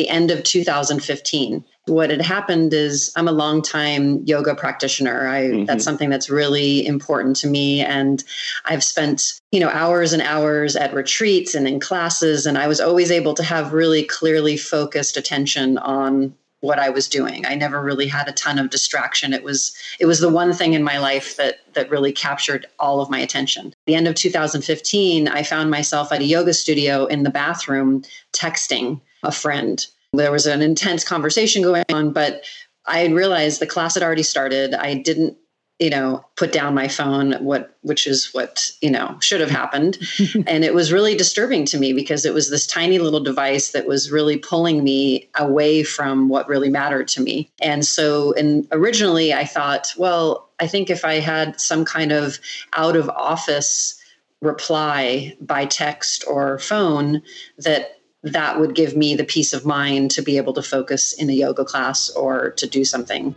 the end of 2015 what had happened is I'm a long time yoga practitioner. I mm-hmm. that's something that's really important to me and I've spent, you know, hours and hours at retreats and in classes and I was always able to have really clearly focused attention on what I was doing. I never really had a ton of distraction. It was it was the one thing in my life that that really captured all of my attention. the end of 2015, I found myself at a yoga studio in the bathroom texting a friend there was an intense conversation going on, but I realized the class had already started. I didn't, you know, put down my phone, what which is what, you know, should have happened. and it was really disturbing to me because it was this tiny little device that was really pulling me away from what really mattered to me. And so and originally I thought, well, I think if I had some kind of out of office reply by text or phone that that would give me the peace of mind to be able to focus in a yoga class or to do something.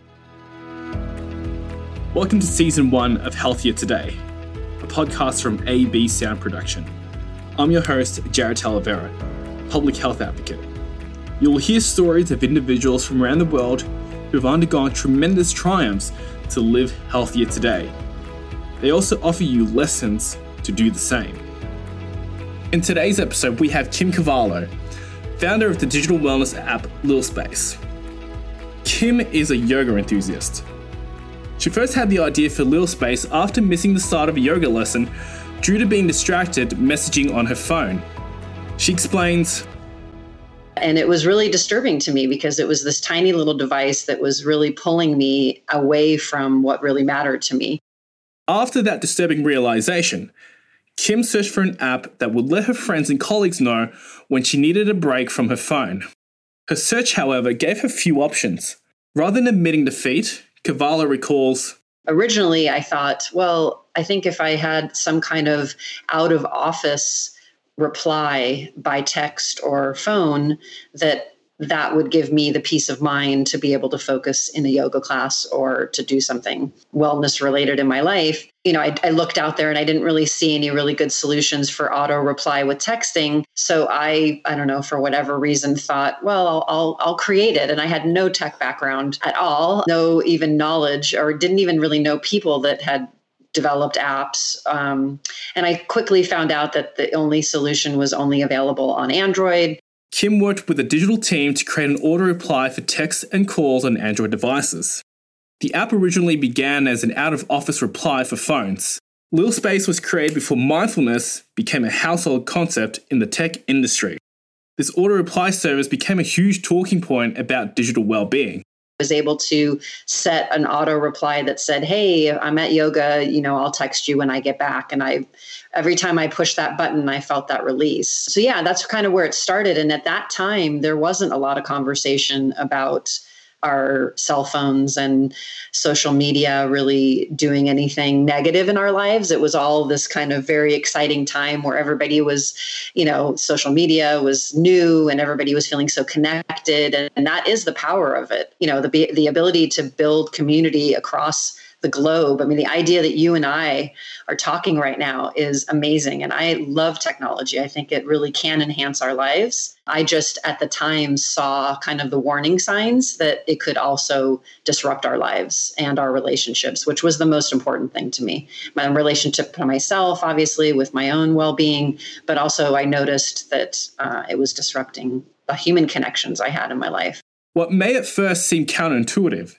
Welcome to season one of Healthier Today, a podcast from AB Sound Production. I'm your host, Jared Talavera, public health advocate. You will hear stories of individuals from around the world who have undergone tremendous triumphs to live healthier today. They also offer you lessons to do the same. In today's episode, we have Kim Cavallo, founder of the digital wellness app Lil Space. Kim is a yoga enthusiast. She first had the idea for Lil Space after missing the start of a yoga lesson due to being distracted messaging on her phone. She explains and it was really disturbing to me because it was this tiny little device that was really pulling me away from what really mattered to me. After that disturbing realization, Kim searched for an app that would let her friends and colleagues know when she needed a break from her phone. Her search, however, gave her few options. Rather than admitting defeat, Cavallo recalls Originally, I thought, well, I think if I had some kind of out of office reply by text or phone, that that would give me the peace of mind to be able to focus in a yoga class or to do something wellness related in my life. You know, I, I, looked out there and I didn't really see any really good solutions for auto reply with texting. So I, I don't know, for whatever reason, thought, well, I'll, I'll, I'll create it. And I had no tech background at all, no even knowledge, or didn't even really know people that had developed apps. Um, and I quickly found out that the only solution was only available on Android. Kim worked with a digital team to create an auto reply for texts and calls on Android devices. The app originally began as an out of office reply for phones. Lil Space was created before mindfulness became a household concept in the tech industry. This auto reply service became a huge talking point about digital well being was able to set an auto reply that said, "Hey, I'm at yoga, you know, I'll text you when I get back." And I every time I pushed that button, I felt that release. So yeah, that's kind of where it started and at that time there wasn't a lot of conversation about our cell phones and social media really doing anything negative in our lives. It was all this kind of very exciting time where everybody was, you know, social media was new and everybody was feeling so connected. And, and that is the power of it. You know, the, the ability to build community across the globe. I mean, the idea that you and I are talking right now is amazing. And I love technology. I think it really can enhance our lives. I just at the time saw kind of the warning signs that it could also disrupt our lives and our relationships, which was the most important thing to me. My relationship to myself, obviously, with my own well being, but also I noticed that uh, it was disrupting the human connections I had in my life. What may at first seem counterintuitive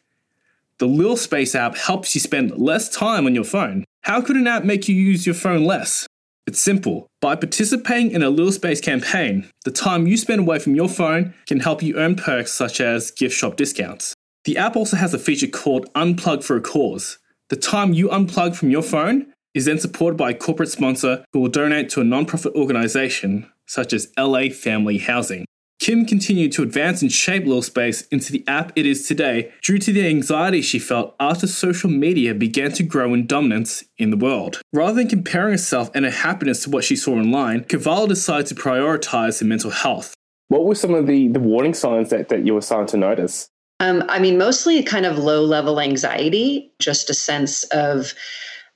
the Lil Space app helps you spend less time on your phone. How could an app make you use your phone less? It's simple. By participating in a Lil Space campaign, the time you spend away from your phone can help you earn perks such as gift shop discounts. The app also has a feature called Unplug for a Cause. The time you unplug from your phone is then supported by a corporate sponsor who will donate to a nonprofit organization such as LA Family Housing. Kim continued to advance and shape Lil Space into the app it is today due to the anxiety she felt after social media began to grow in dominance in the world. Rather than comparing herself and her happiness to what she saw online, Cavallo decided to prioritize her mental health. What were some of the, the warning signs that, that you were starting to notice? Um, I mean, mostly kind of low level anxiety, just a sense of,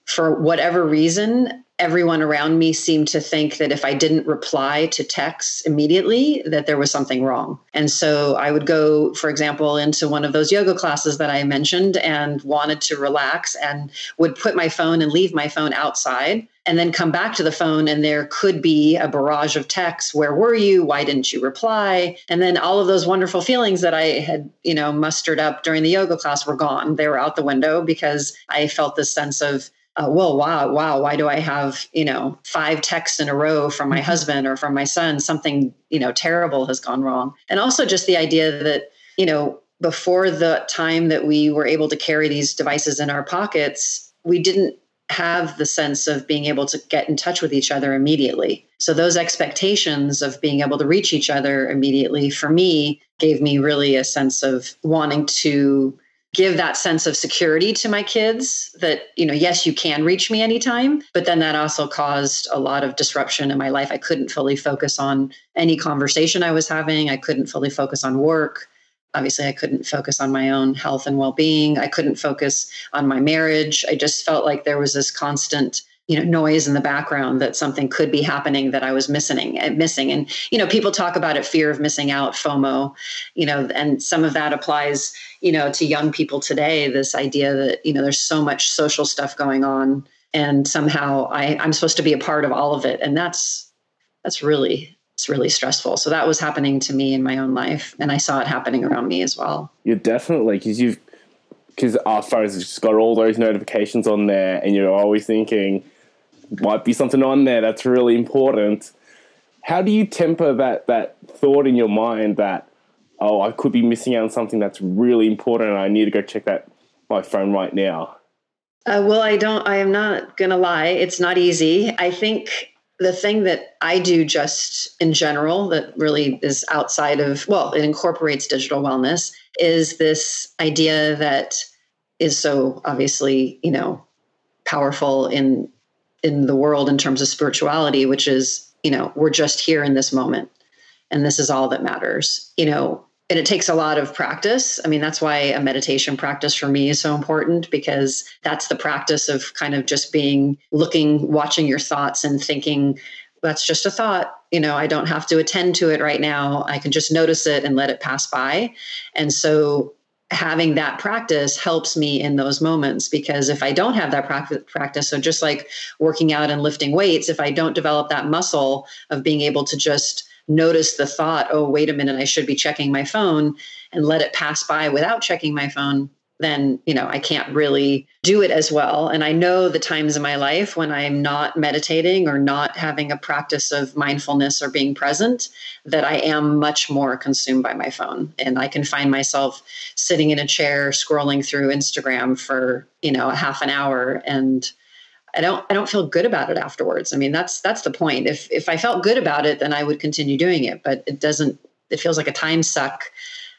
for whatever reason, everyone around me seemed to think that if I didn't reply to texts immediately, that there was something wrong. And so I would go, for example, into one of those yoga classes that I mentioned and wanted to relax and would put my phone and leave my phone outside and then come back to the phone and there could be a barrage of texts where were you? Why didn't you reply? And then all of those wonderful feelings that i had you know mustered up during the yoga class were gone. They were out the window because i felt this sense of uh, well, wow, wow, why do I have, you know, five texts in a row from my mm-hmm. husband or from my son? Something, you know, terrible has gone wrong. And also just the idea that, you know, before the time that we were able to carry these devices in our pockets, we didn't have the sense of being able to get in touch with each other immediately. So those expectations of being able to reach each other immediately for me gave me really a sense of wanting to give that sense of security to my kids that you know yes you can reach me anytime but then that also caused a lot of disruption in my life. I couldn't fully focus on any conversation i was having. I couldn't fully focus on work. Obviously i couldn't focus on my own health and well-being. I couldn't focus on my marriage. I just felt like there was this constant you know noise in the background that something could be happening that I was missing and missing and you know people talk about it fear of missing out FOMO you know and some of that applies you know to young people today this idea that you know there's so much social stuff going on and somehow I I'm supposed to be a part of all of it and that's that's really it's really stressful. So that was happening to me in my own life, and I saw it happening around me as well. You're definitely because you've because our phones have just got all those notifications on there, and you're always thinking, might be something on there that's really important. How do you temper that that thought in your mind that oh I could be missing out on something that's really important and I need to go check that my phone right now? Uh, well, I don't. I am not to lie. It's not easy. I think the thing that I do just in general that really is outside of, well, it incorporates digital wellness is this idea that is so obviously, you know, powerful in in the world in terms of spirituality, which is, you know, we're just here in this moment and this is all that matters. You know, and it takes a lot of practice. I mean, that's why a meditation practice for me is so important because that's the practice of kind of just being looking, watching your thoughts and thinking, that's just a thought. You know, I don't have to attend to it right now. I can just notice it and let it pass by. And so having that practice helps me in those moments because if I don't have that practice, so just like working out and lifting weights, if I don't develop that muscle of being able to just notice the thought, oh, wait a minute, I should be checking my phone and let it pass by without checking my phone, then you know i can't really do it as well and i know the times in my life when i'm not meditating or not having a practice of mindfulness or being present that i am much more consumed by my phone and i can find myself sitting in a chair scrolling through instagram for you know a half an hour and I don't I don't feel good about it afterwards. I mean, that's that's the point. If if I felt good about it, then I would continue doing it, but it doesn't it feels like a time suck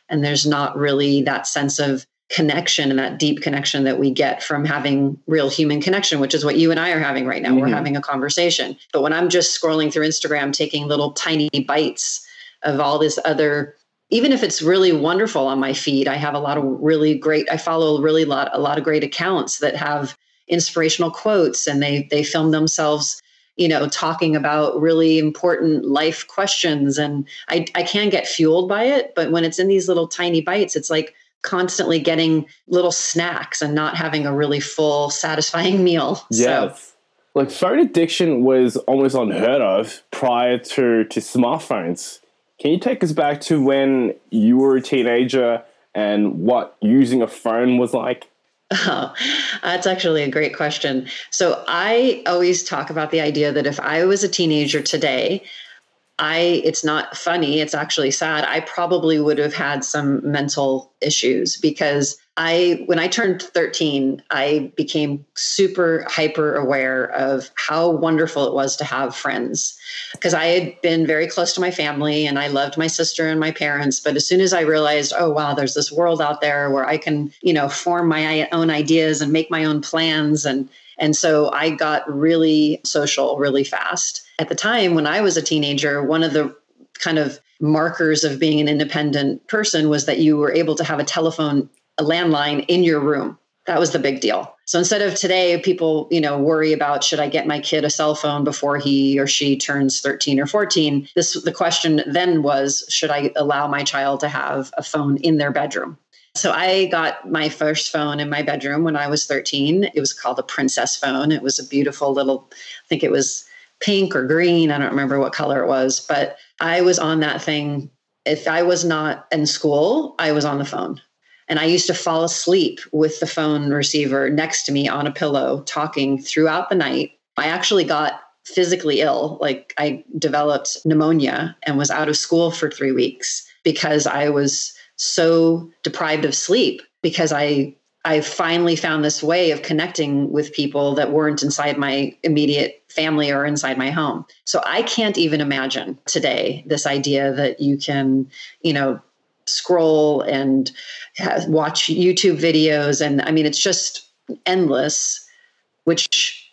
and there's not really that sense of connection and that deep connection that we get from having real human connection, which is what you and I are having right now. Mm-hmm. We're having a conversation. But when I'm just scrolling through Instagram, taking little tiny bites of all this other even if it's really wonderful on my feed, I have a lot of really great. I follow really lot a lot of great accounts that have inspirational quotes and they they film themselves you know talking about really important life questions and I, I can get fueled by it but when it's in these little tiny bites it's like constantly getting little snacks and not having a really full satisfying meal yes so. like phone addiction was almost unheard of prior to to smartphones can you take us back to when you were a teenager and what using a phone was like Oh, that's actually a great question. So I always talk about the idea that if I was a teenager today, I it's not funny, it's actually sad. I probably would have had some mental issues because I when I turned 13, I became super hyper aware of how wonderful it was to have friends. Because I had been very close to my family and I loved my sister and my parents, but as soon as I realized, oh wow, there's this world out there where I can, you know, form my own ideas and make my own plans and and so I got really social really fast at the time when I was a teenager, one of the kind of markers of being an independent person was that you were able to have a telephone, a landline in your room. That was the big deal. So instead of today, people, you know, worry about should I get my kid a cell phone before he or she turns 13 or 14? This the question then was, should I allow my child to have a phone in their bedroom? So I got my first phone in my bedroom when I was 13. It was called a princess phone. It was a beautiful little, I think it was pink or green. I don't remember what color it was, but I was on that thing. If I was not in school, I was on the phone. And I used to fall asleep with the phone receiver next to me on a pillow, talking throughout the night. I actually got physically ill. Like I developed pneumonia and was out of school for three weeks because I was so deprived of sleep because I I finally found this way of connecting with people that weren't inside my immediate family or inside my home. So I can't even imagine today this idea that you can, you know, scroll and watch YouTube videos. And I mean, it's just endless, which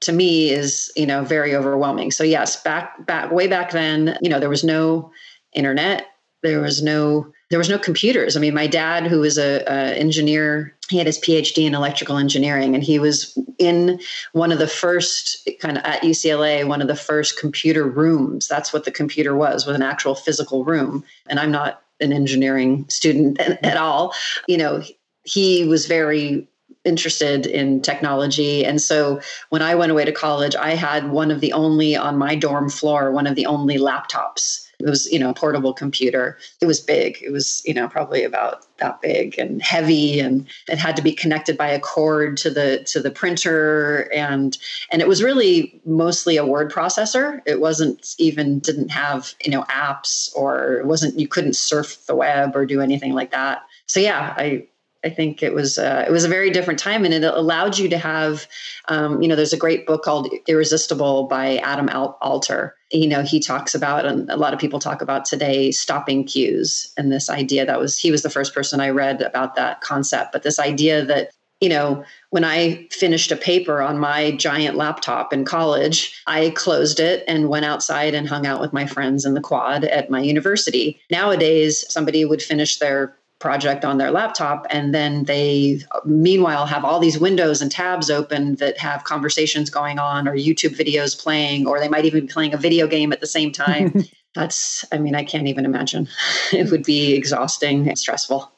to me is, you know, very overwhelming. So yes, back, back, way back then, you know, there was no internet. There was no, there was no computers. I mean, my dad, who was a, a engineer, he had his PhD in electrical engineering, and he was in one of the first kind of at UCLA, one of the first computer rooms. That's what the computer was, was an actual physical room. And I'm not an engineering student at all. You know, he was very interested in technology. And so when I went away to college, I had one of the only on my dorm floor, one of the only laptops. It was, you know, a portable computer. It was big. It was, you know, probably about that big and heavy and it had to be connected by a cord to the to the printer and and it was really mostly a word processor. It wasn't even didn't have, you know, apps or it wasn't you couldn't surf the web or do anything like that. So yeah, I I think it was uh, it was a very different time, and it allowed you to have, um, you know, there's a great book called Irresistible by Adam Alter. You know, he talks about, and a lot of people talk about today, stopping cues, and this idea that was he was the first person I read about that concept. But this idea that you know, when I finished a paper on my giant laptop in college, I closed it and went outside and hung out with my friends in the quad at my university. Nowadays, somebody would finish their project on their laptop and then they meanwhile have all these windows and tabs open that have conversations going on or youtube videos playing or they might even be playing a video game at the same time. That's i mean i can't even imagine. It would be exhausting and stressful.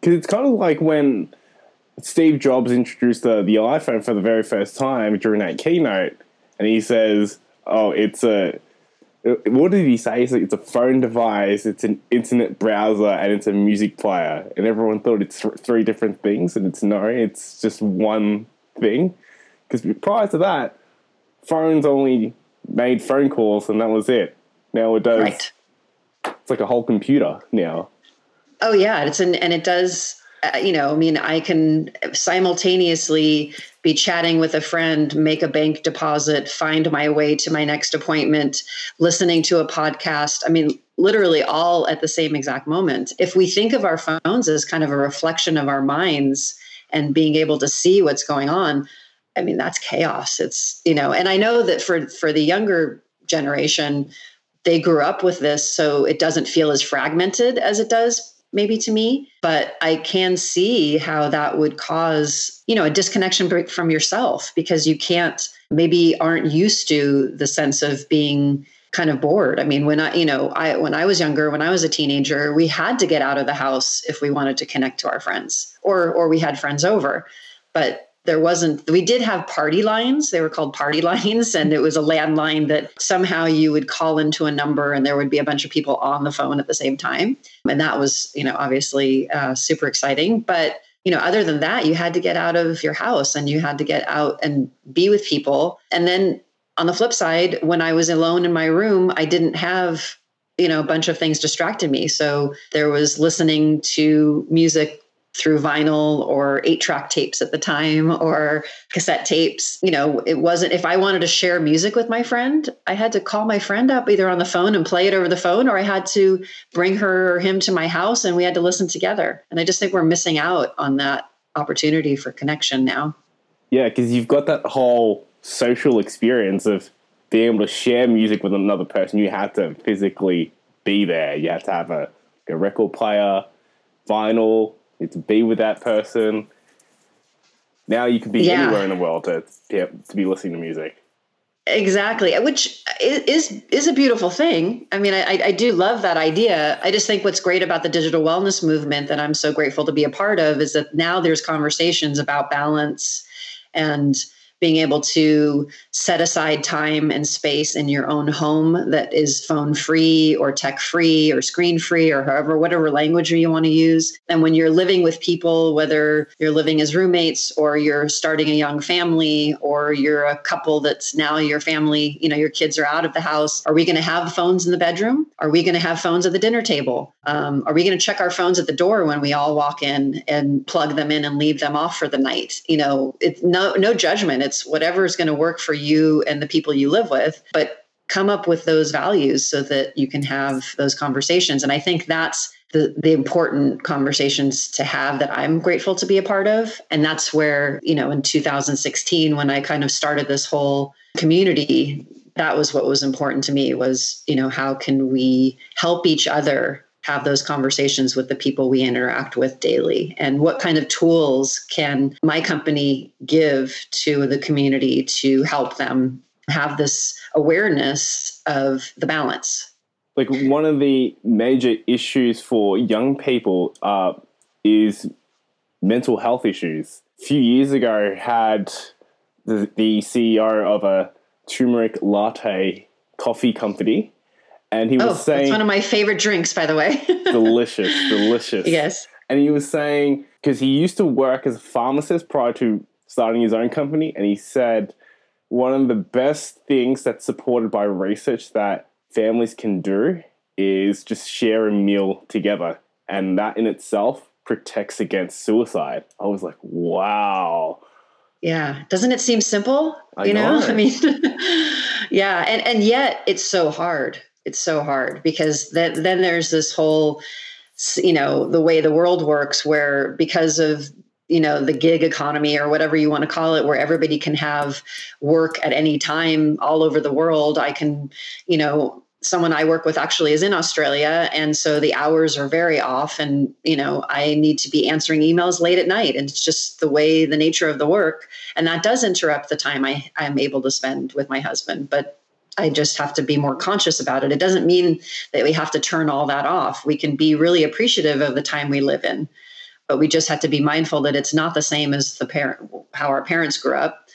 Because it's kind of like when steve jobs introduced the, the iphone for the very first time during that keynote and he says oh it's a what did he say? It's, like, it's a phone device, it's an internet browser, and it's a music player. And everyone thought it's th- three different things, and it's no, it's just one thing. Because prior to that, phones only made phone calls, and that was it. Now it does. Right. It's like a whole computer now. Oh yeah, it's an and it does. Uh, you know, I mean, I can simultaneously be chatting with a friend, make a bank deposit, find my way to my next appointment, listening to a podcast. I mean, literally all at the same exact moment. If we think of our phones as kind of a reflection of our minds and being able to see what's going on, I mean, that's chaos. It's, you know, and I know that for for the younger generation, they grew up with this so it doesn't feel as fragmented as it does maybe to me but i can see how that would cause you know a disconnection break from yourself because you can't maybe aren't used to the sense of being kind of bored. I mean when i you know i when i was younger when i was a teenager we had to get out of the house if we wanted to connect to our friends or or we had friends over. But there wasn't we did have party lines. They were called party lines and it was a landline that somehow you would call into a number and there would be a bunch of people on the phone at the same time. And that was you know obviously uh, super exciting. But you know other than that you had to get out of your house and you had to get out and be with people. And then on the flip side when i was alone in my room i didn't have you know a bunch of things distracted me. So there was listening to music through vinyl or eight track tapes at the time or cassette tapes. You know, it wasn't, if I wanted to share music with my friend, I had to call my friend up either on the phone and play it over the phone, or I had to bring her or him to my house and we had to listen together. And I just think we're missing out on that opportunity for connection now. Yeah, because you've got that whole social experience of being able to share music with another person. You had to physically be there. You had to have a, a record player, vinyl, to be with that person. Now you could be Yeah. anywhere in the world to to be listening to music. Exactly, which is is a beautiful thing. I mean, I, I- I do love that idea. I just think what's great about the digital wellness movement that I'm so grateful to be a part of is that now there's conversations about balance and being able to set aside time and space in your own home that is phone free or tech free or screen free or however whatever language you want to use. And when you're living with people whether you're living as roommates or you're starting a young family or you're a couple that's now your family you know your kids are out of the house are we going to have phones in the bedroom? Are we going to have phones at the dinner table? Um, are we going to check our phones at the door when we all walk in and plug them in and leave them off for the night? You know it's no no judgment. It's whatever is going to work for you and the people you live with but come up with those values so that you can have those conversations. And i think that's the, the important conversations to have that i'm grateful to be a part of. And that's where you know in 2016 when i kind of started this whole community that was what was important to me was you know how can we help each other have those conversations with the people we interact with daily and what kind of tools can my company give to the community to help them have this awareness of the balance like one of the major issues for young people uh, is mental health issues. A few years ago, had the, the CEO of a turmeric latte coffee company, and he was oh saying that's one of my favorite drinks by the way delicious, delicious. yes And he was saying because he used to work as a pharmacist prior to starting his own company, and he said one of the best things that's supported by research that families can do is just share a meal together, and that in itself protects against suicide. I was like, wow. Yeah. Doesn't it seem simple? I you know, know. I mean, yeah. And, and yet it's so hard. It's so hard because then, then there's this whole, you know, the way the world works where because of, you know, the gig economy or whatever you want to call it, where everybody can have work at any time all over the world. I can, you know, someone I work with actually is in Australia. And so the hours are very off. And, you know, I need to be answering emails late at night. And it's just the way, the nature of the work. And that does interrupt the time I, I'm able to spend with my husband. But I just have to be more conscious about it. It doesn't mean that we have to turn all that off. We can be really appreciative of the time we live in, but we just have to be mindful that it's not the same as the parent, how our parents grew up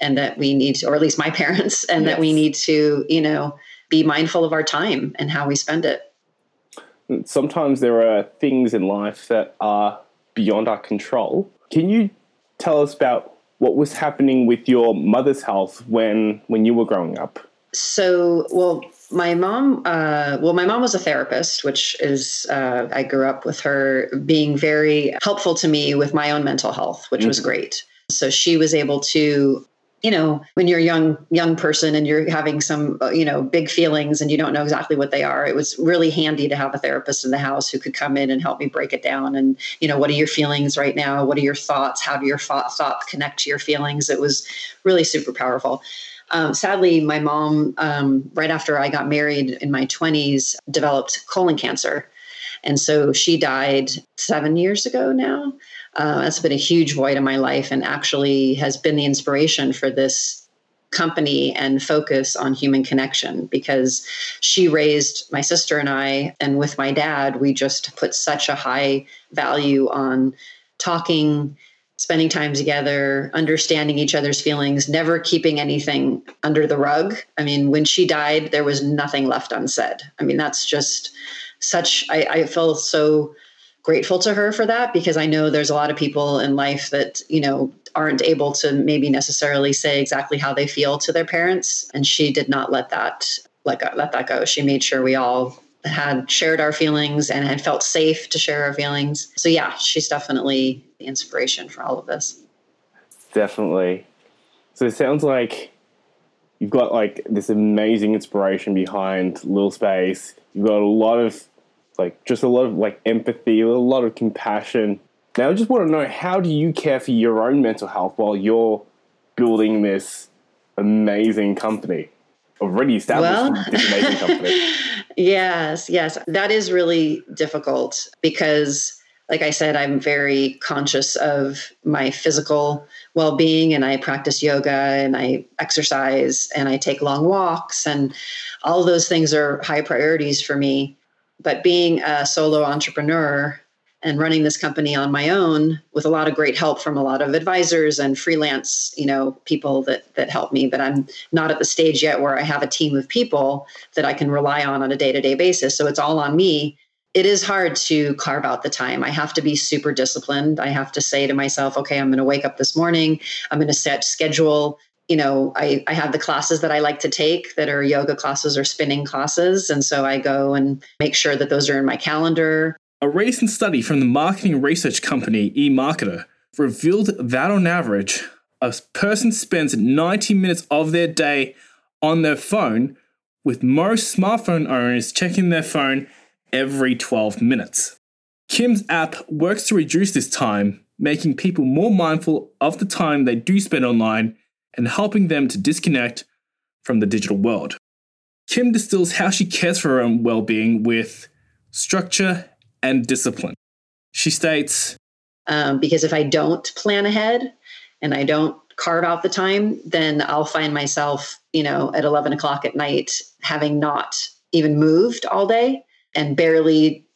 and that we need to, or at least my parents, and that we need to, you know, be mindful of our time and how we spend it. Sometimes there are things in life that are beyond our control. Can you tell us about what was happening with your mother's health when when you were growing up? So, well, my mom, uh, well, my mom was a therapist, which is, uh, I grew up with her being very helpful to me with my own mental health, which was great. So she was able to, you know, when you're a young, young person and you're having some, uh, you know, big feelings and you don't know exactly what they are, it was really handy to have a therapist in the house who could come in and help me break it down. And, you know, what are your feelings right now? What are your thoughts? How do your thought- thoughts connect to your feelings? It was really super powerful. Um, sadly, my mom, um, right after I got married in my 20s, developed colon cancer. And so she died seven years ago now. Uh, that's been a huge void in my life and actually has been the inspiration for this company and focus on human connection because she raised my sister and I, and with my dad, we just put such a high value on talking, spending time together, understanding each other's feelings, never keeping anything under the rug. I mean, when she died, there was nothing left unsaid. I mean, that's just such, I, I feel so grateful to her for that because I know there's a lot of people in life that, you know, aren't able to maybe necessarily say exactly how they feel to their parents. And she did not let that let, go, let that go. She made sure we all had shared our feelings and had felt safe to share our feelings. So yeah, she's definitely the inspiration for all of this. Definitely. So it sounds like you've got like this amazing inspiration behind Lil Space. You've got a lot of like just a lot of like empathy, a lot of compassion. Now I just want to know how do you care for your own mental health while you're building this amazing company? Already established Well- this amazing company. Yes, yes. That is really difficult because like I said, I'm very conscious of my physical well being and I practice yoga and I exercise and I take long walks and all those things are high priorities for me. But being a solo entrepreneur and running this company on my own with a lot of great help from a lot of advisors and freelance, you know, people that that help me, but I'm not at the stage yet where I have a team of people that I can rely on on a day-to-day basis. So it's all on me it is hard to carve out the time. I have to be super disciplined. I have to say to myself, okay, I'm going to wake up this morning. I'm going to set schedule. You know, I, I have the classes that I like to take that are yoga classes or spinning classes. And so I go and make sure that those are in my calendar. A recent study from the marketing research company eMarketer revealed that on average, a person spends 90 minutes of their day on their phone, with most smartphone owners checking their phone every 12 minutes. Kim's app works to reduce this time, making people more mindful of the time they do spend online and helping them to disconnect from the digital world. Kim distills how she cares for her own well being with structure and discipline. She states um, Because if I don't plan ahead and I don't carve out the time, then I'll find myself, you know, at 11 o'clock at night having not even moved all day and barely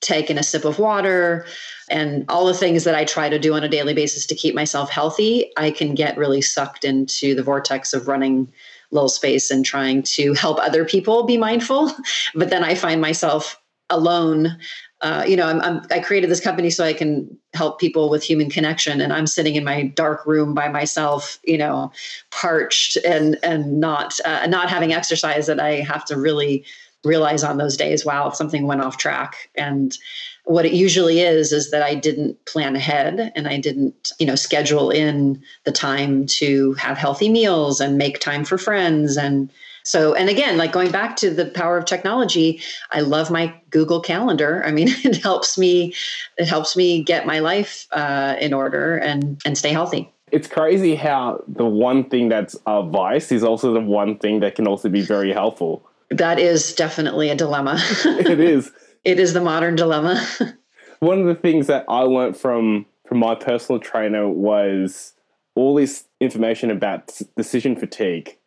taken a sip of water and all the things that I try to do on a daily basis to keep myself healthy, I can get really sucked into the vortex of running little Space and trying to help other people be mindful. But then I find myself alone. Uh, you know, I'm, I'm, i created this company so I can help people with human connection, and I'm sitting in my dark room by myself, you know, parched and and not uh, not having exercise that I have to really realize on those days, wow, something went off track. And what it usually is is that I didn't plan ahead and I didn't, you know, schedule in the time to have healthy meals and make time for friends and so, and again, like going back to the power of technology, I love my Google Calendar. I mean, it helps me, it helps me get my life uh, in order and and stay healthy. It's crazy how the one thing that's a vice is also the one thing that can also be very helpful. That is definitely a dilemma. it is. It is the modern dilemma. One of the things that I learned from from my personal trainer was all this information about decision fatigue.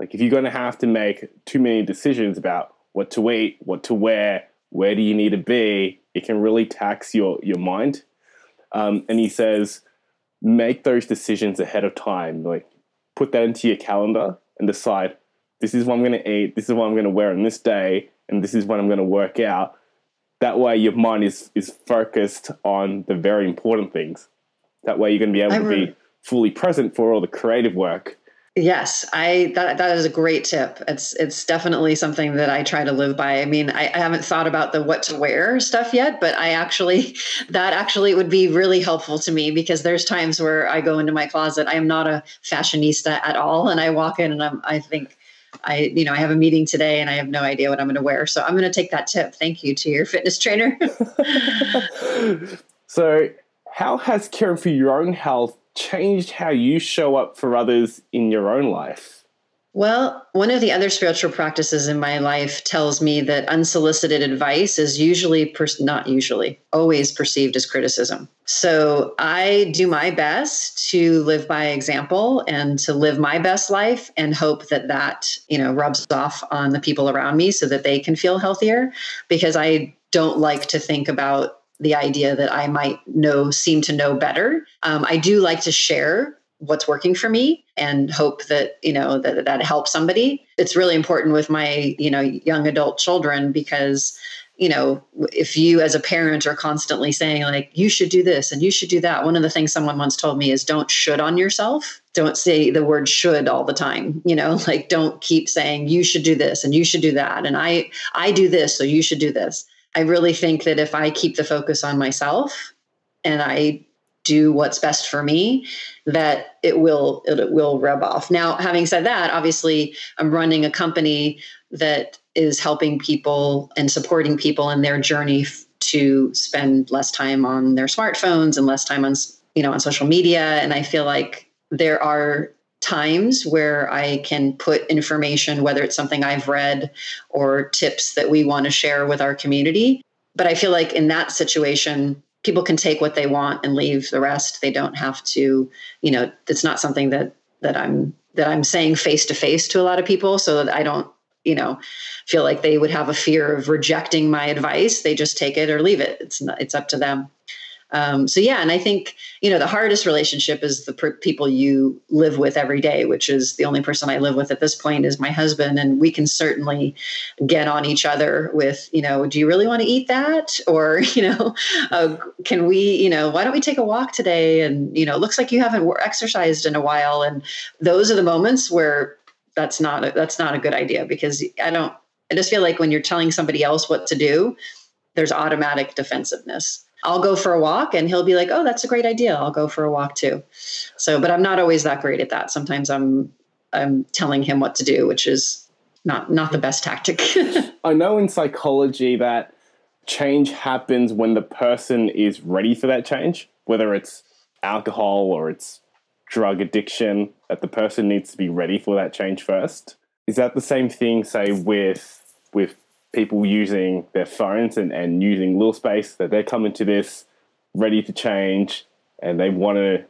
Like if you're going to have to make too many decisions about what to eat, what to wear, where do you need to be, it can really tax your your mind. Um, and he says, make those decisions ahead of time. Like put that into your calendar and decide this is what I'm going to eat, this is what I'm going to wear on this day, and this is what I'm going to work out. That way, your mind is is focused on the very important things. That way, you're going to be able to be fully present for all the creative work Yes, I that that is a great tip. It's it's definitely something that I try to live by. I mean, I, I, haven't thought about the what to wear stuff yet, but I actually that actually would be really helpful to me because there's times where I go into my closet. I am not a fashionista at all, and I walk in and I'm I think I, you know, I have a meeting today and I have no idea what I'm going to wear. So I'm going to take that tip. Thank you to your fitness trainer. so, how has caring for your own health changed how you show up for others in your own life? Well, one of the other spiritual practices in my life tells me that unsolicited advice is usually, per- not usually, always perceived as criticism. So I do my best to live by example and to live my best life and hope that that, you know, rubs off on the people around me so that they can feel healthier because I don't like to think about the idea that I might know, seem to know better. Um, I do like to share what's working for me and hope that you know that that helps somebody. It's really important with my you know young adult children because you know if you as a parent are constantly saying like you should do this and you should do that one of the things someone once told me is don't should on yourself. Don't say the word should all the time you know like don't keep saying you should do this and you should do that and i i do this so you should do this i really think that if i keep the focus on myself and i do what's best for me that it will it will rub off. Now having said that obviously i'm running a company that is helping people and supporting people in their journey f- to spend less time on their smartphones and less time on you know on social media. And i feel like there are times where i can put information whether it's something i've read or tips that we want to share with our community but i feel like in that situation people can take what they want and leave the rest. They don't have to, you know, it's not something that that I'm that I'm saying face to face to a lot of people so that I don't, you know, feel like they would have a fear of rejecting my advice. They just take it or leave it. It's not, it's up to them. Um, so yeah, and I think you know the hardest relationship is the per- people you live with every day, which is the only person I live with at this point is my husband, and we can certainly get on each other with you know, do you really want to eat that, or you know, uh, can we you know, why don't we take a walk today? And you know, looks like you haven't exercised in a while, and those are the moments where that's not a, that's not a good idea because I don't. I just feel like when you're telling somebody else what to do, there's automatic defensiveness. I'll go for a walk and he'll be like, "Oh, that's a great idea. I'll go for a walk too." So, but I'm not always that great at that. Sometimes I'm I'm telling him what to do, which is not not the best tactic. I know in psychology that change happens when the person is ready for that change, whether it's alcohol or it's drug addiction, that the person needs to be ready for that change first. Is that the same thing, say, with with people using their phones and, and using little Space that they're coming to this ready to change and they want to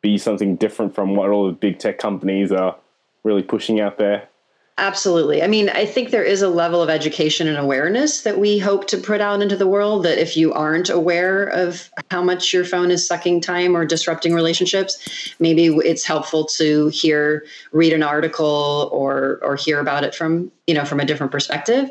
be something different from what all the big tech companies are really pushing out there. Absolutely. I mean, I think there is a level of education and awareness that we hope to put out into the world that if you aren't aware of how much your phone is sucking time or disrupting relationships, maybe it's helpful to hear read an article or or hear about it from, you know, from a different perspective.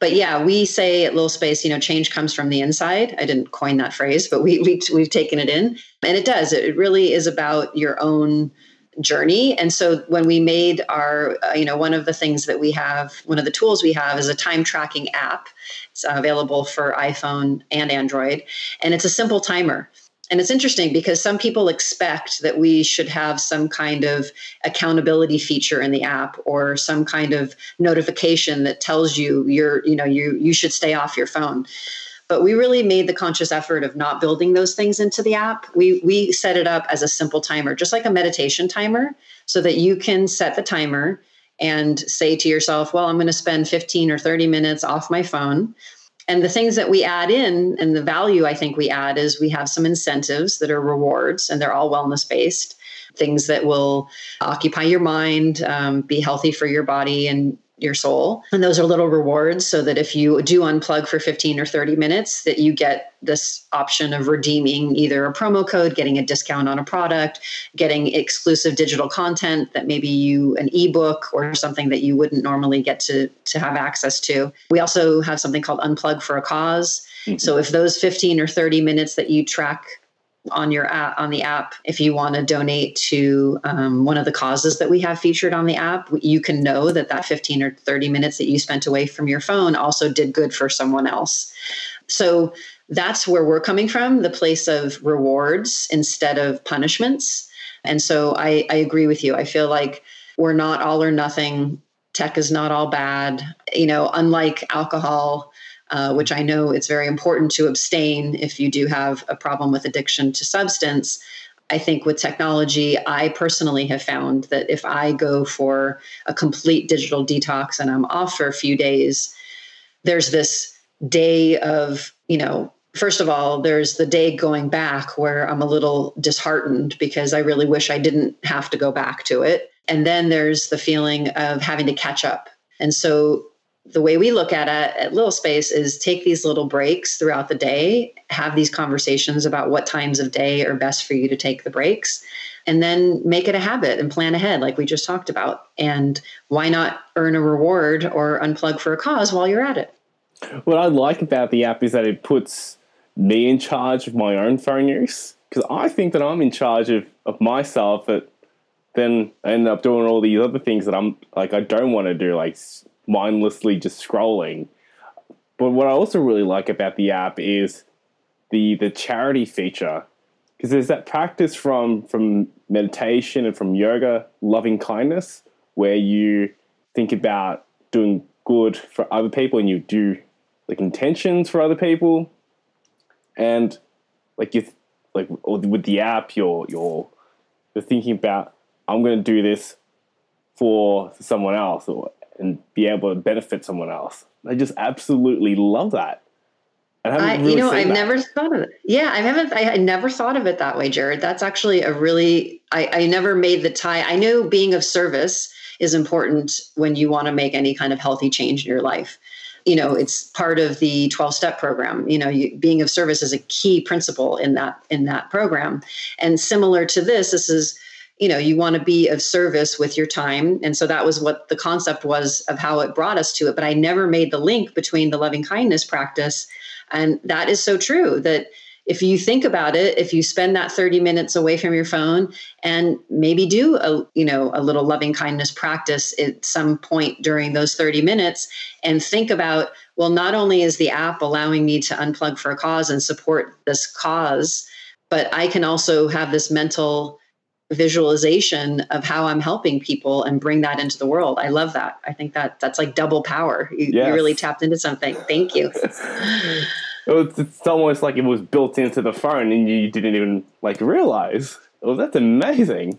But yeah, we say at Lil Space, you know, change comes from the inside. I didn't coin that phrase, but we, we we've taken it in. And it does. It really is about your own journey. And so when we made our, uh, you know, one of the things that we have, one of the tools we have is a time tracking app. It's available for iPhone and Android. And it's a simple timer. And it's interesting because some people expect that we should have some kind of accountability feature in the app or some kind of notification that tells you you're, you know, you you should stay off your phone. But we really made the conscious effort of not building those things into the app. We we set it up as a simple timer, just like a meditation timer, so that you can set the timer and say to yourself, well, I'm going to spend 15 or 30 minutes off my phone. And the things that we add in and the value I think we add is we have some incentives that are rewards and they're all wellness based things that will occupy your mind, um, be healthy for your body, and your soul. And those are little rewards so that if you do unplug for 15 or 30 minutes, that you get this option of redeeming either a promo code, getting a discount on a product, getting exclusive digital content that maybe you an ebook or something that you wouldn't normally get to to have access to. We also have something called unplug for a because mm-hmm. So if those 15 or 30 minutes that you track on your app on the app if you want to donate to um, one of the causes that we have featured on the app you can know that that 15 or 30 minutes that you spent away from your phone also did good for someone else. So that's where we're coming from the place of rewards instead of punishments. And so I, I agree with you. I feel like we're not all or nothing. Tech is not all bad. You know unlike alcohol uh, which I know it's very important to abstain if you do have a problem with addiction to substance. I think with technology, I personally have found that if I go for a complete digital detox and I'm off for a few days, there's this day of, you know, first of all, there's the day going back where I'm a little disheartened because I really wish I didn't have to go back to it. And then there's the feeling of having to catch up. And so the way we look at it at Little Space is take these little breaks throughout the day, have these conversations about what times of day are best for you to take the breaks, and then make it a habit and plan ahead, like we just talked about. And why not earn a reward or unplug for a cause while you're at it? What I like about the app is that it puts me in charge of my own phone use because I think that I'm in charge of, of myself, but then I end up doing all these other things that I'm like, I don't want to do, like mindlessly just scrolling. But what I also really like about the app is the the charity feature because there's that practice from from meditation and from yoga, loving kindness, where you think about doing good for other people and you do like intentions for other people, and like you like with the app, you're you're you're thinking about I'm going to do this for someone else or and be able to benefit someone else. I just absolutely love that. I, really you know, I've that. never thought of it. Yeah, I haven't. I, I, never thought of it that way, Jared. That's actually a really. I, I never made the tie. I know being of service is important when you want to make any kind of healthy change in your life. You know, it's part of the twelve step program. You know, you, being of service is a key principle in that in that program. And similar to this, this is you know you want to be of service with your time. And so that was what the concept was of how it brought us to it. But i never made the link between the loving kindness practice. And that is so true that if you think about it, if you spend that 30 minutes away from your phone and maybe do a, you know, a little loving kindness practice at some point during those 30 minutes and think about, well, not only is the app allowing me to unplug for a cause and support this cause, but I can also have this mental visualization of how I'm helping people and bring that into the world. I love that. I think that that's like double power. You, yes. you really tapped into something. Thank you. it's almost like it was built into the phone and you didn't even like realize. Oh, that's amazing.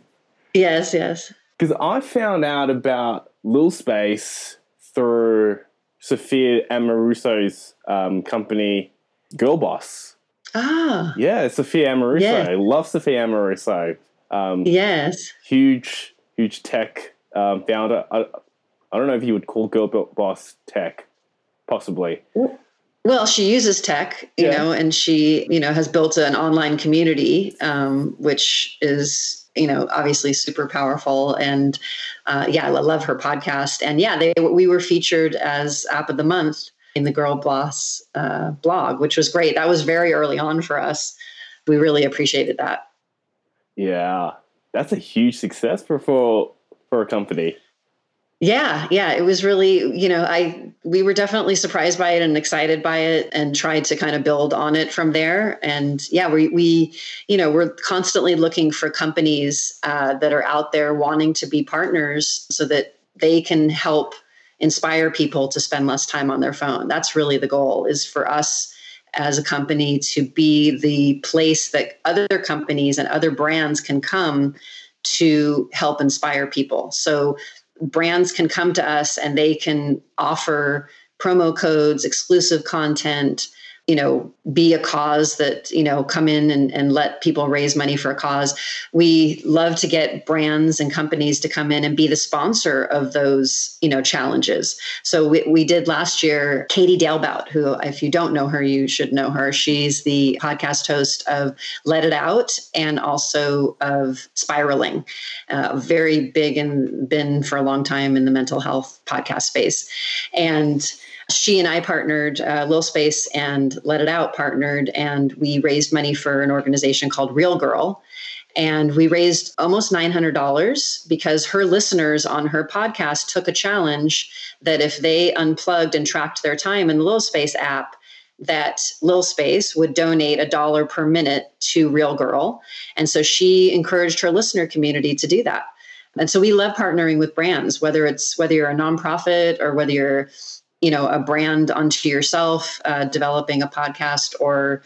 Yes, yes. Because I found out about Lil Space through Sophia Amoruso's um, company, Girl Boss. Ah. Yeah, Sophia Amoruso. I love Sophia Amoruso. Um, yes. Huge, huge tech um, founder. I, I don't know if you would call Girl Boss tech, possibly. Well, she uses tech, you yeah. know, and she, you know, has built an online community, um, which is, you know, obviously super powerful. And uh, yeah, I love her podcast. And yeah, they we were featured as app of the month in the Girl Boss uh, blog, which was great. That was very early on for us. We really appreciated that. Yeah, that's a huge success for for for a company. Yeah, yeah, it was really, you know, I we were definitely surprised by it and excited by it and tried to kind of build on it from there. And yeah, we we, you know, we're constantly looking for companies uh, that are out there wanting to be partners so that they can help inspire people to spend less time on their phone. That's really the goal is for us as a company to be the place that other companies and other brands can come to help inspire people. So brands can come to us and they can offer promo codes, exclusive content, you know be a cause that you know come in and, and let people raise money for a cause. We love to get brands and companies to come in and be the sponsor of those you know challenges. So we, we did last year katie dalebout who if you don't know her you should know her. She's the podcast host of let it out and also of spiraling uh, very big and been for a long time in the mental health podcast space. And she and I partnered, uh, Lil Space and Let It Out partnered, and we raised money for an organization called Real Girl. And we raised almost $900 because her listeners on her podcast took a challenge that if they unplugged and tracked their time in the Lil Space app, that Lil Space would donate a dollar per minute to Real Girl. And so she encouraged her listener community to do that. And so we love partnering with brands, whether it's whether you're a nonprofit or whether you're you know a brand unto yourself uh, developing a podcast or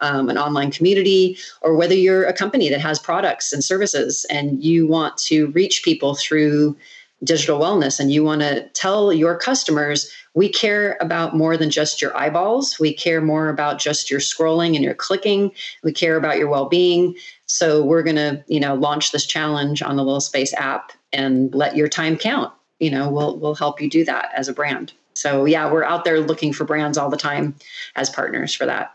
um, an online community or whether you're a company that has products and services and you want to reach people through digital wellness and you want to tell your customers we care about more than just your eyeballs. We care more about just your scrolling and your clicking. We care about your well-being. So we're going to you know launch this challenge on the little Space app and let your time count. You know we'll we'll help you do that as a brand so yeah, we're out there looking for brands all the time as partners for that.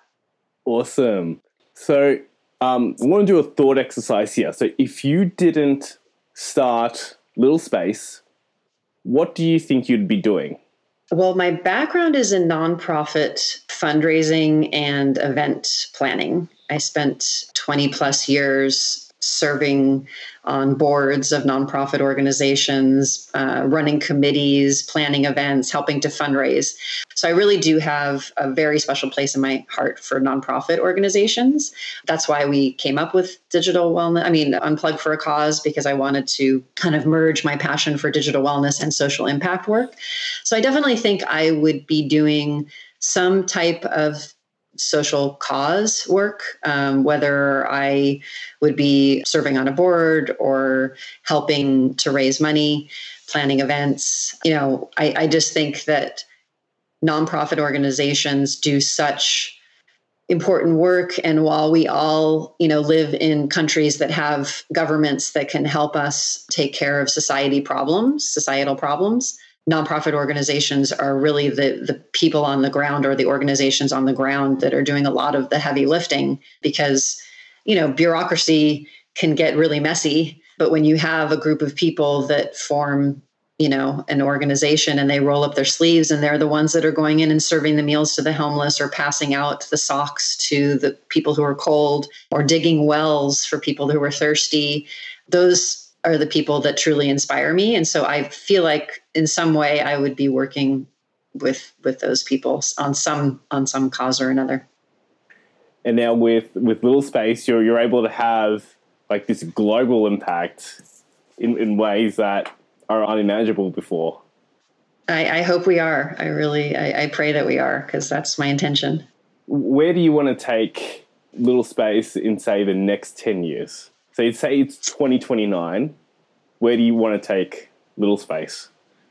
Awesome. So um, we want to do a thought exercise here. So if you didn't start Little Space, what do you think you'd be doing? Well, my background is in nonprofit fundraising and event planning. I spent 20 plus years serving on boards of nonprofit organizations, uh, running committees, planning events, helping to fundraise. So I really do have a very special place in my heart for nonprofit organizations. That's why we came up with digital wellness. I mean, Unplug for a Cause, because I wanted to kind of merge my passion for digital wellness and social impact work. So I definitely think I would be doing some type of social cause work, um, whether I would be serving on a board or helping to raise money, planning events. You know, I, I just think that nonprofit organizations do such important work and while we all you know live in countries that have governments that can help us take care of society problems societal problems nonprofit organizations are really the the people on the ground or the organizations on the ground that are doing a lot of the heavy lifting because you know bureaucracy can get really messy but when you have a group of people that form you know an organization and they roll up their sleeves and they're the ones that are going in and serving the meals to the homeless or passing out the socks to the people who are cold or digging wells for people who are thirsty those are the people that truly inspire me. And so i feel like in some way i would be working with with those people on some on some cause or another and now with with little space you're you're able to have like this global impact in, in ways that are unimaginable before. I, I hope we are. I really, I, I pray that we are because that's my intention. Where do you want to take Little Space in, say, the next 10 years? So, you'd say it's 2029. Where do you want to take Little Space?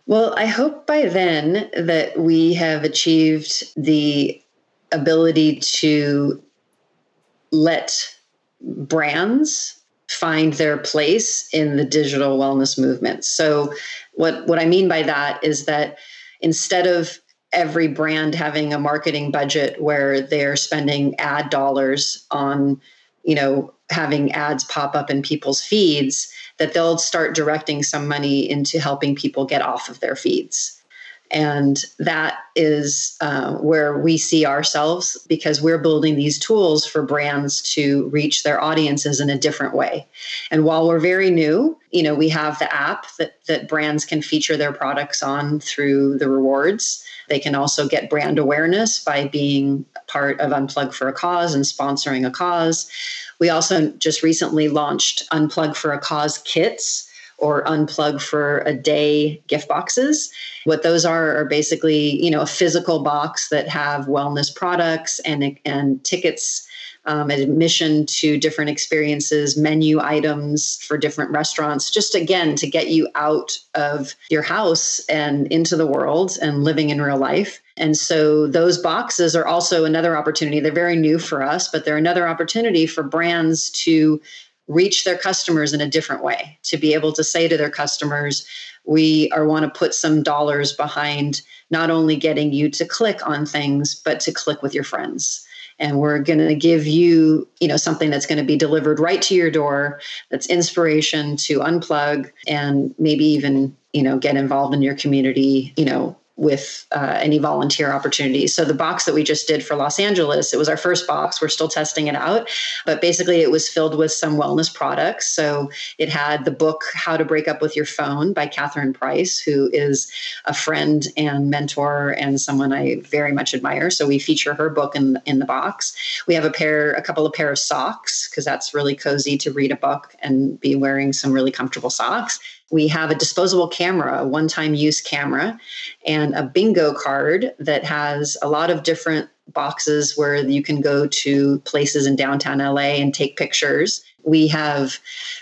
Well, I hope by then that we have achieved the ability to let brands find their place in the digital wellness movement. So what what I mean by that is that instead of every brand having a marketing budget where they're spending ad dollars on, you know, having ads pop up in people's feeds, that they'll start directing some money into helping people get off of their feeds. And that is uh, where we see ourselves because we're building these tools for brands to reach their audiences in a different way. And while we're very new, you know, we have the app that, that brands can feature their products on through the rewards. They can also get brand awareness by being part of Unplug for a Cause and sponsoring a cause. We also just recently launched Unplug for a Cause kits or unplug for a day gift boxes. What those are are basically, you know, a physical box that have wellness products and and tickets um, admission to different experiences, menu items for different restaurants, just again to get you out of your house and into the world and living in real life. And so those boxes are also another opportunity. They're very new for us, but they're another opportunity for brands to reach their customers in a different way, to be able to say to their customers, we are want to put some dollars behind not only getting you to click on things, but to click with your friends. And we're going to give you, you know, something that's going to be delivered right to your door. That's inspiration to unplug and maybe even, you know, get involved in your community, you know, with uh, any volunteer opportunities. So the box that we just did for Los Angeles, it was our first box. We're still testing it out, but basically it was filled with some wellness products. So it had the book How to Break Up with Your Phone by Catherine Price, who is a friend and mentor and someone I very much admire. So we feature her book in in the box. We have a pair, a couple of pair of socks because that's really cozy to read a book and be wearing some really comfortable socks. We have a disposable camera, a one time use camera, and a bingo card that has a lot of different boxes where you can go to places in downtown LA and take pictures. We have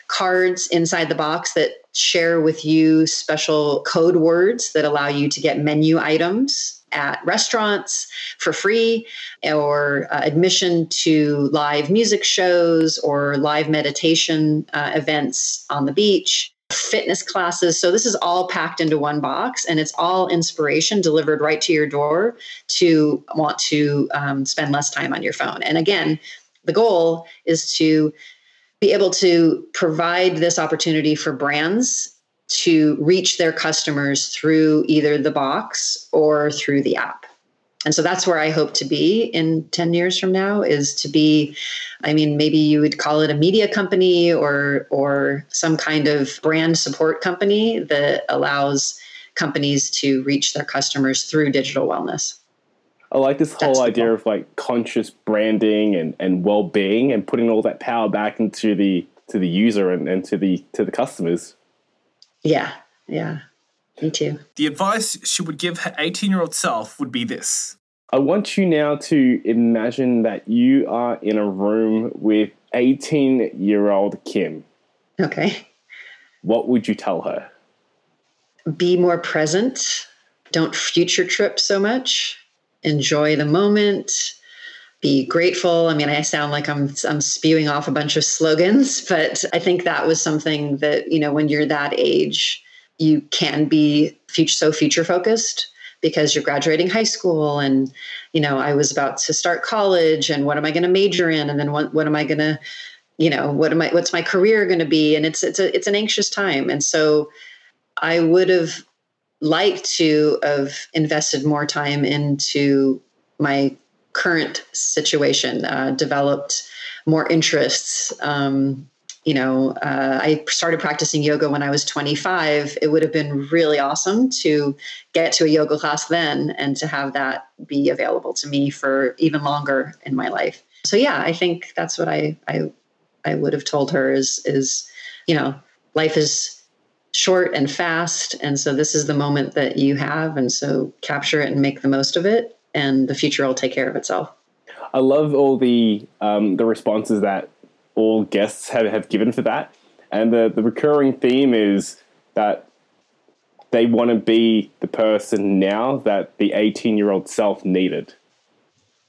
cards inside the box that share with you special code words that allow you to get menu items at restaurants for free or uh, admission to live music shows or live meditation uh, events on the beach fitness classes. So this is all packed into one box and it's all inspiration delivered right to your door to want to um, spend less time on your phone. And again, the goal is to be able to provide this opportunity for brands to reach their customers through either the box or through the app and so that's where i hope to be in 10 years from now is to be i mean maybe you would call it a media company or or some kind of brand support company that allows companies to reach their customers through digital wellness I like this whole idea of like conscious branding and, and well being and putting all that power back into the to the user and, and to the to the customers. Yeah, yeah. Me too. The advice she would give her 18 year old self would be this I want you now to imagine that you are in a room with 18 year old Kim. Okay. What would you tell her? Be more present. Don't future trip so much. Enjoy the moment. be grateful. I mean, I sound like I'm I'm spewing off a bunch of slogans, but I think that was something that, you know, when you're that age, you can be future, so future focused because you're graduating high school and you know i was about to start college and what am i going to major in? And then what, what am i going to you know what am i what's my career going to be? And it's it's a it's an anxious time. And so i would have liked to have invested more time into my current situation uh, developed more interests um, you know, uh, I started practicing yoga when I was 25. It would have been really awesome to get to a yoga class then and to have that be available to me for even longer in my life. So yeah, I think that's what I I I would have told her is is you know, life is short and fast and so this is the moment that you have and so capture it and make the most of it and the future will take care of itself. I love all the um, the responses that all guests have, have given for that. And the, the recurring theme is that they want to be the person now that the 18 year old self needed.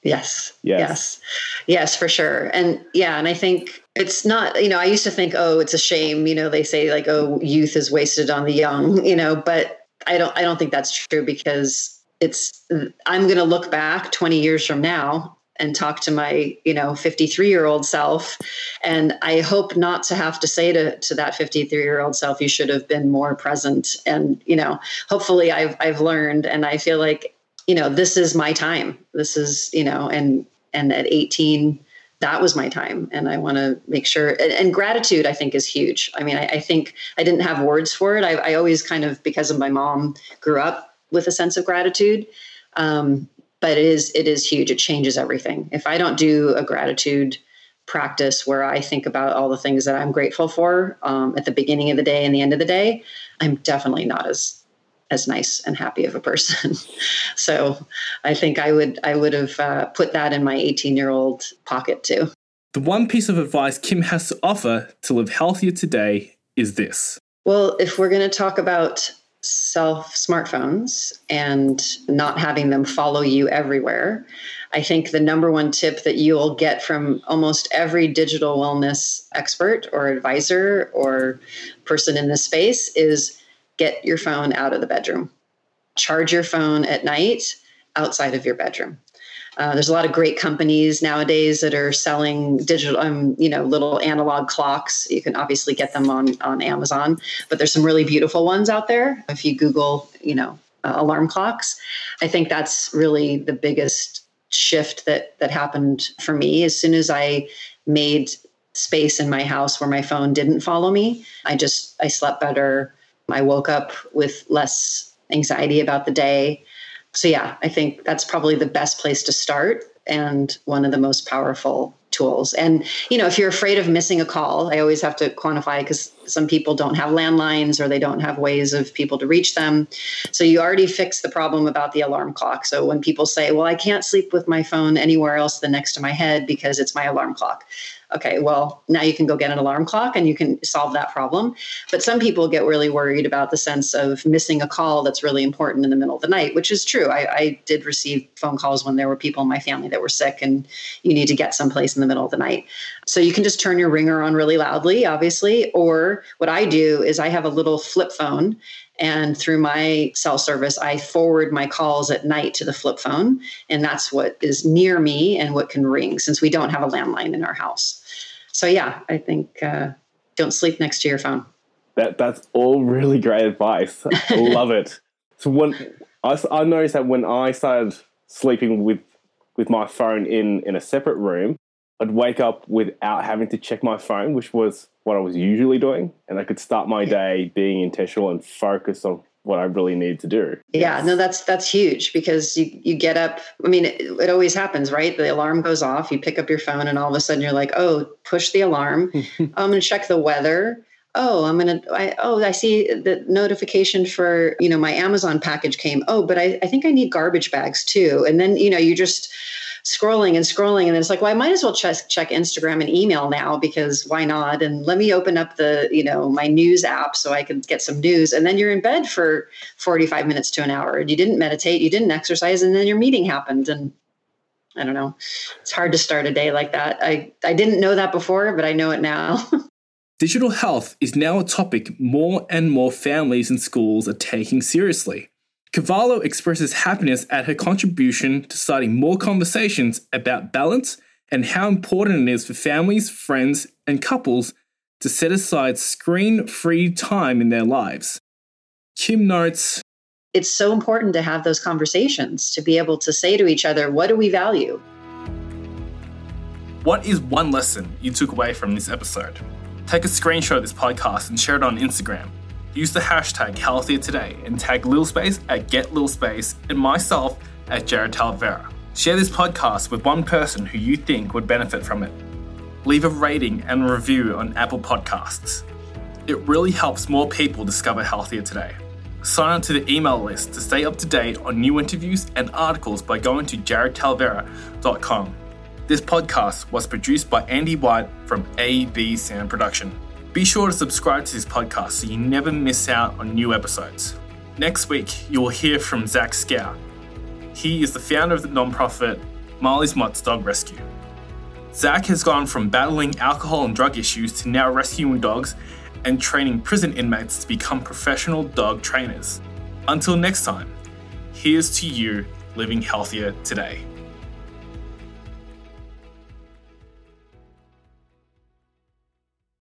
Yes, yes. Yes. Yes, for sure. And yeah, and I think it's not, you know, I used to think, oh, it's a shame, you know, they say like, oh, youth is wasted on the young, you know, but I don't I don't think that's true because it's I'm going to look back 20 years from now and talk to my you know 53 year old self. And i hope not to have to say to, to that 53 year old self you should have been more present. And you know hopefully i've i've learned and i feel like you know this is my time. This is you know and and at 18 that was my time. And i want to make sure and, and, gratitude i think is huge. I mean I, I think i didn't have words for it. I, I, always kind of because of my mom grew up with a sense of gratitude. Um, but it is it is huge. It changes everything. If I don't do a gratitude practice where I think about all the things that I'm grateful for um, at the beginning of the day and the end of the day, I'm definitely not as as nice and happy of a person. so I think I would I would have uh, put that in my 18 year old pocket too. The one piece of advice Kim has to offer to live healthier today is this. Well, if we're going to talk about self smartphones and not having them follow you everywhere. I think the number one tip that you'll get from almost every digital wellness expert or advisor or person in this space is get your phone out of the bedroom. Charge your phone at night outside of your bedroom. Uh, there's a lot of great companies nowadays that are selling digital, um, you know, little analog clocks. You can obviously get them on on Amazon, but there's some really beautiful ones out there. If you Google, you know, uh, alarm clocks, I think that's really the biggest shift that that happened for me. As soon as I made space in my house where my phone didn't follow me, I just I slept better. I woke up with less anxiety about the day so yeah, I think that's probably the best place to start and one of the most powerful tools. And you know, if you're afraid of missing a call, I always have to quantify because some people don't have landlines or they don't have ways of people to reach them. So you already fixed the problem about the alarm clock. So when people say, "Well, I can't sleep with my phone anywhere else than next to my head because it's my alarm clock." Okay, well, now you can go get an alarm clock and you can solve that problem. But some people get really worried about the sense of missing a call that's really important in the middle of the night, which is true. I, I did receive phone calls when there were people in my family that were sick and you need to get someplace in the middle of the night. So you can just turn your ringer on really loudly, obviously. Or what I do is I have a little flip phone and through my cell service, I forward my calls at night to the flip phone. And that's what is near me and what can ring since we don't have a landline in our house. So, yeah, I think uh, don't sleep next to your phone. That, that's all really great advice. I love it. So, when I, I noticed that when I started sleeping with, with my phone in, in a separate room, I'd wake up without having to check my phone, which was what I was usually doing, and I could start my day being intentional and focused on what I really need to do. Yeah, no, that's that's huge because you you get up. I mean, it, it, always happens, right? The alarm goes off. You pick up your phone, and all of a sudden you're like, "Oh, push the alarm. I'm going to check the weather." Oh, I'm gonna. I, oh, I see the notification for you know my Amazon package came. Oh, but I, I think I need garbage bags too. And then you know you just scrolling and scrolling and it's like well i might as well check, check instagram and email now because why not and let me open up the you know my news app so i can get some news and then you're in bed for 45 minutes to an hour and you didn't meditate you didn't exercise and then your meeting happened and I don't know. It's hard to start a day like that. I, I didn't know that before, but I know it now. Digital health is now a topic more and more families and schools are taking seriously. Cavallo expresses happiness at her contribution to starting more conversations about balance and how important it is for families, friends, and couples to set aside screen free time in their lives. Kim notes It's so important to have those conversations, to be able to say to each other, what do we value? What is one lesson you took away from this episode? Take a screenshot of this podcast and share it on Instagram. Use the hashtag Healthier Today and tag Lil Space at Get Lil Space and myself at Jared Talavera. Share this podcast with one person who you think would benefit from it. Leave a rating and review on Apple Podcasts. It really helps more people discover Healthier Today. Sign up to the email list to stay up to date on new interviews and articles by going to jaredtalavera.com. This podcast was produced by Andy White from AB Sound Production. Be sure to subscribe to this podcast so you never miss out on new episodes. Next week, you will hear from Zach Skow. He is the founder of the nonprofit Marley's Mutts Dog Rescue. Zach has gone from battling alcohol and drug issues to now rescuing dogs and training prison inmates to become professional dog trainers. Until next time, here's to you living healthier today.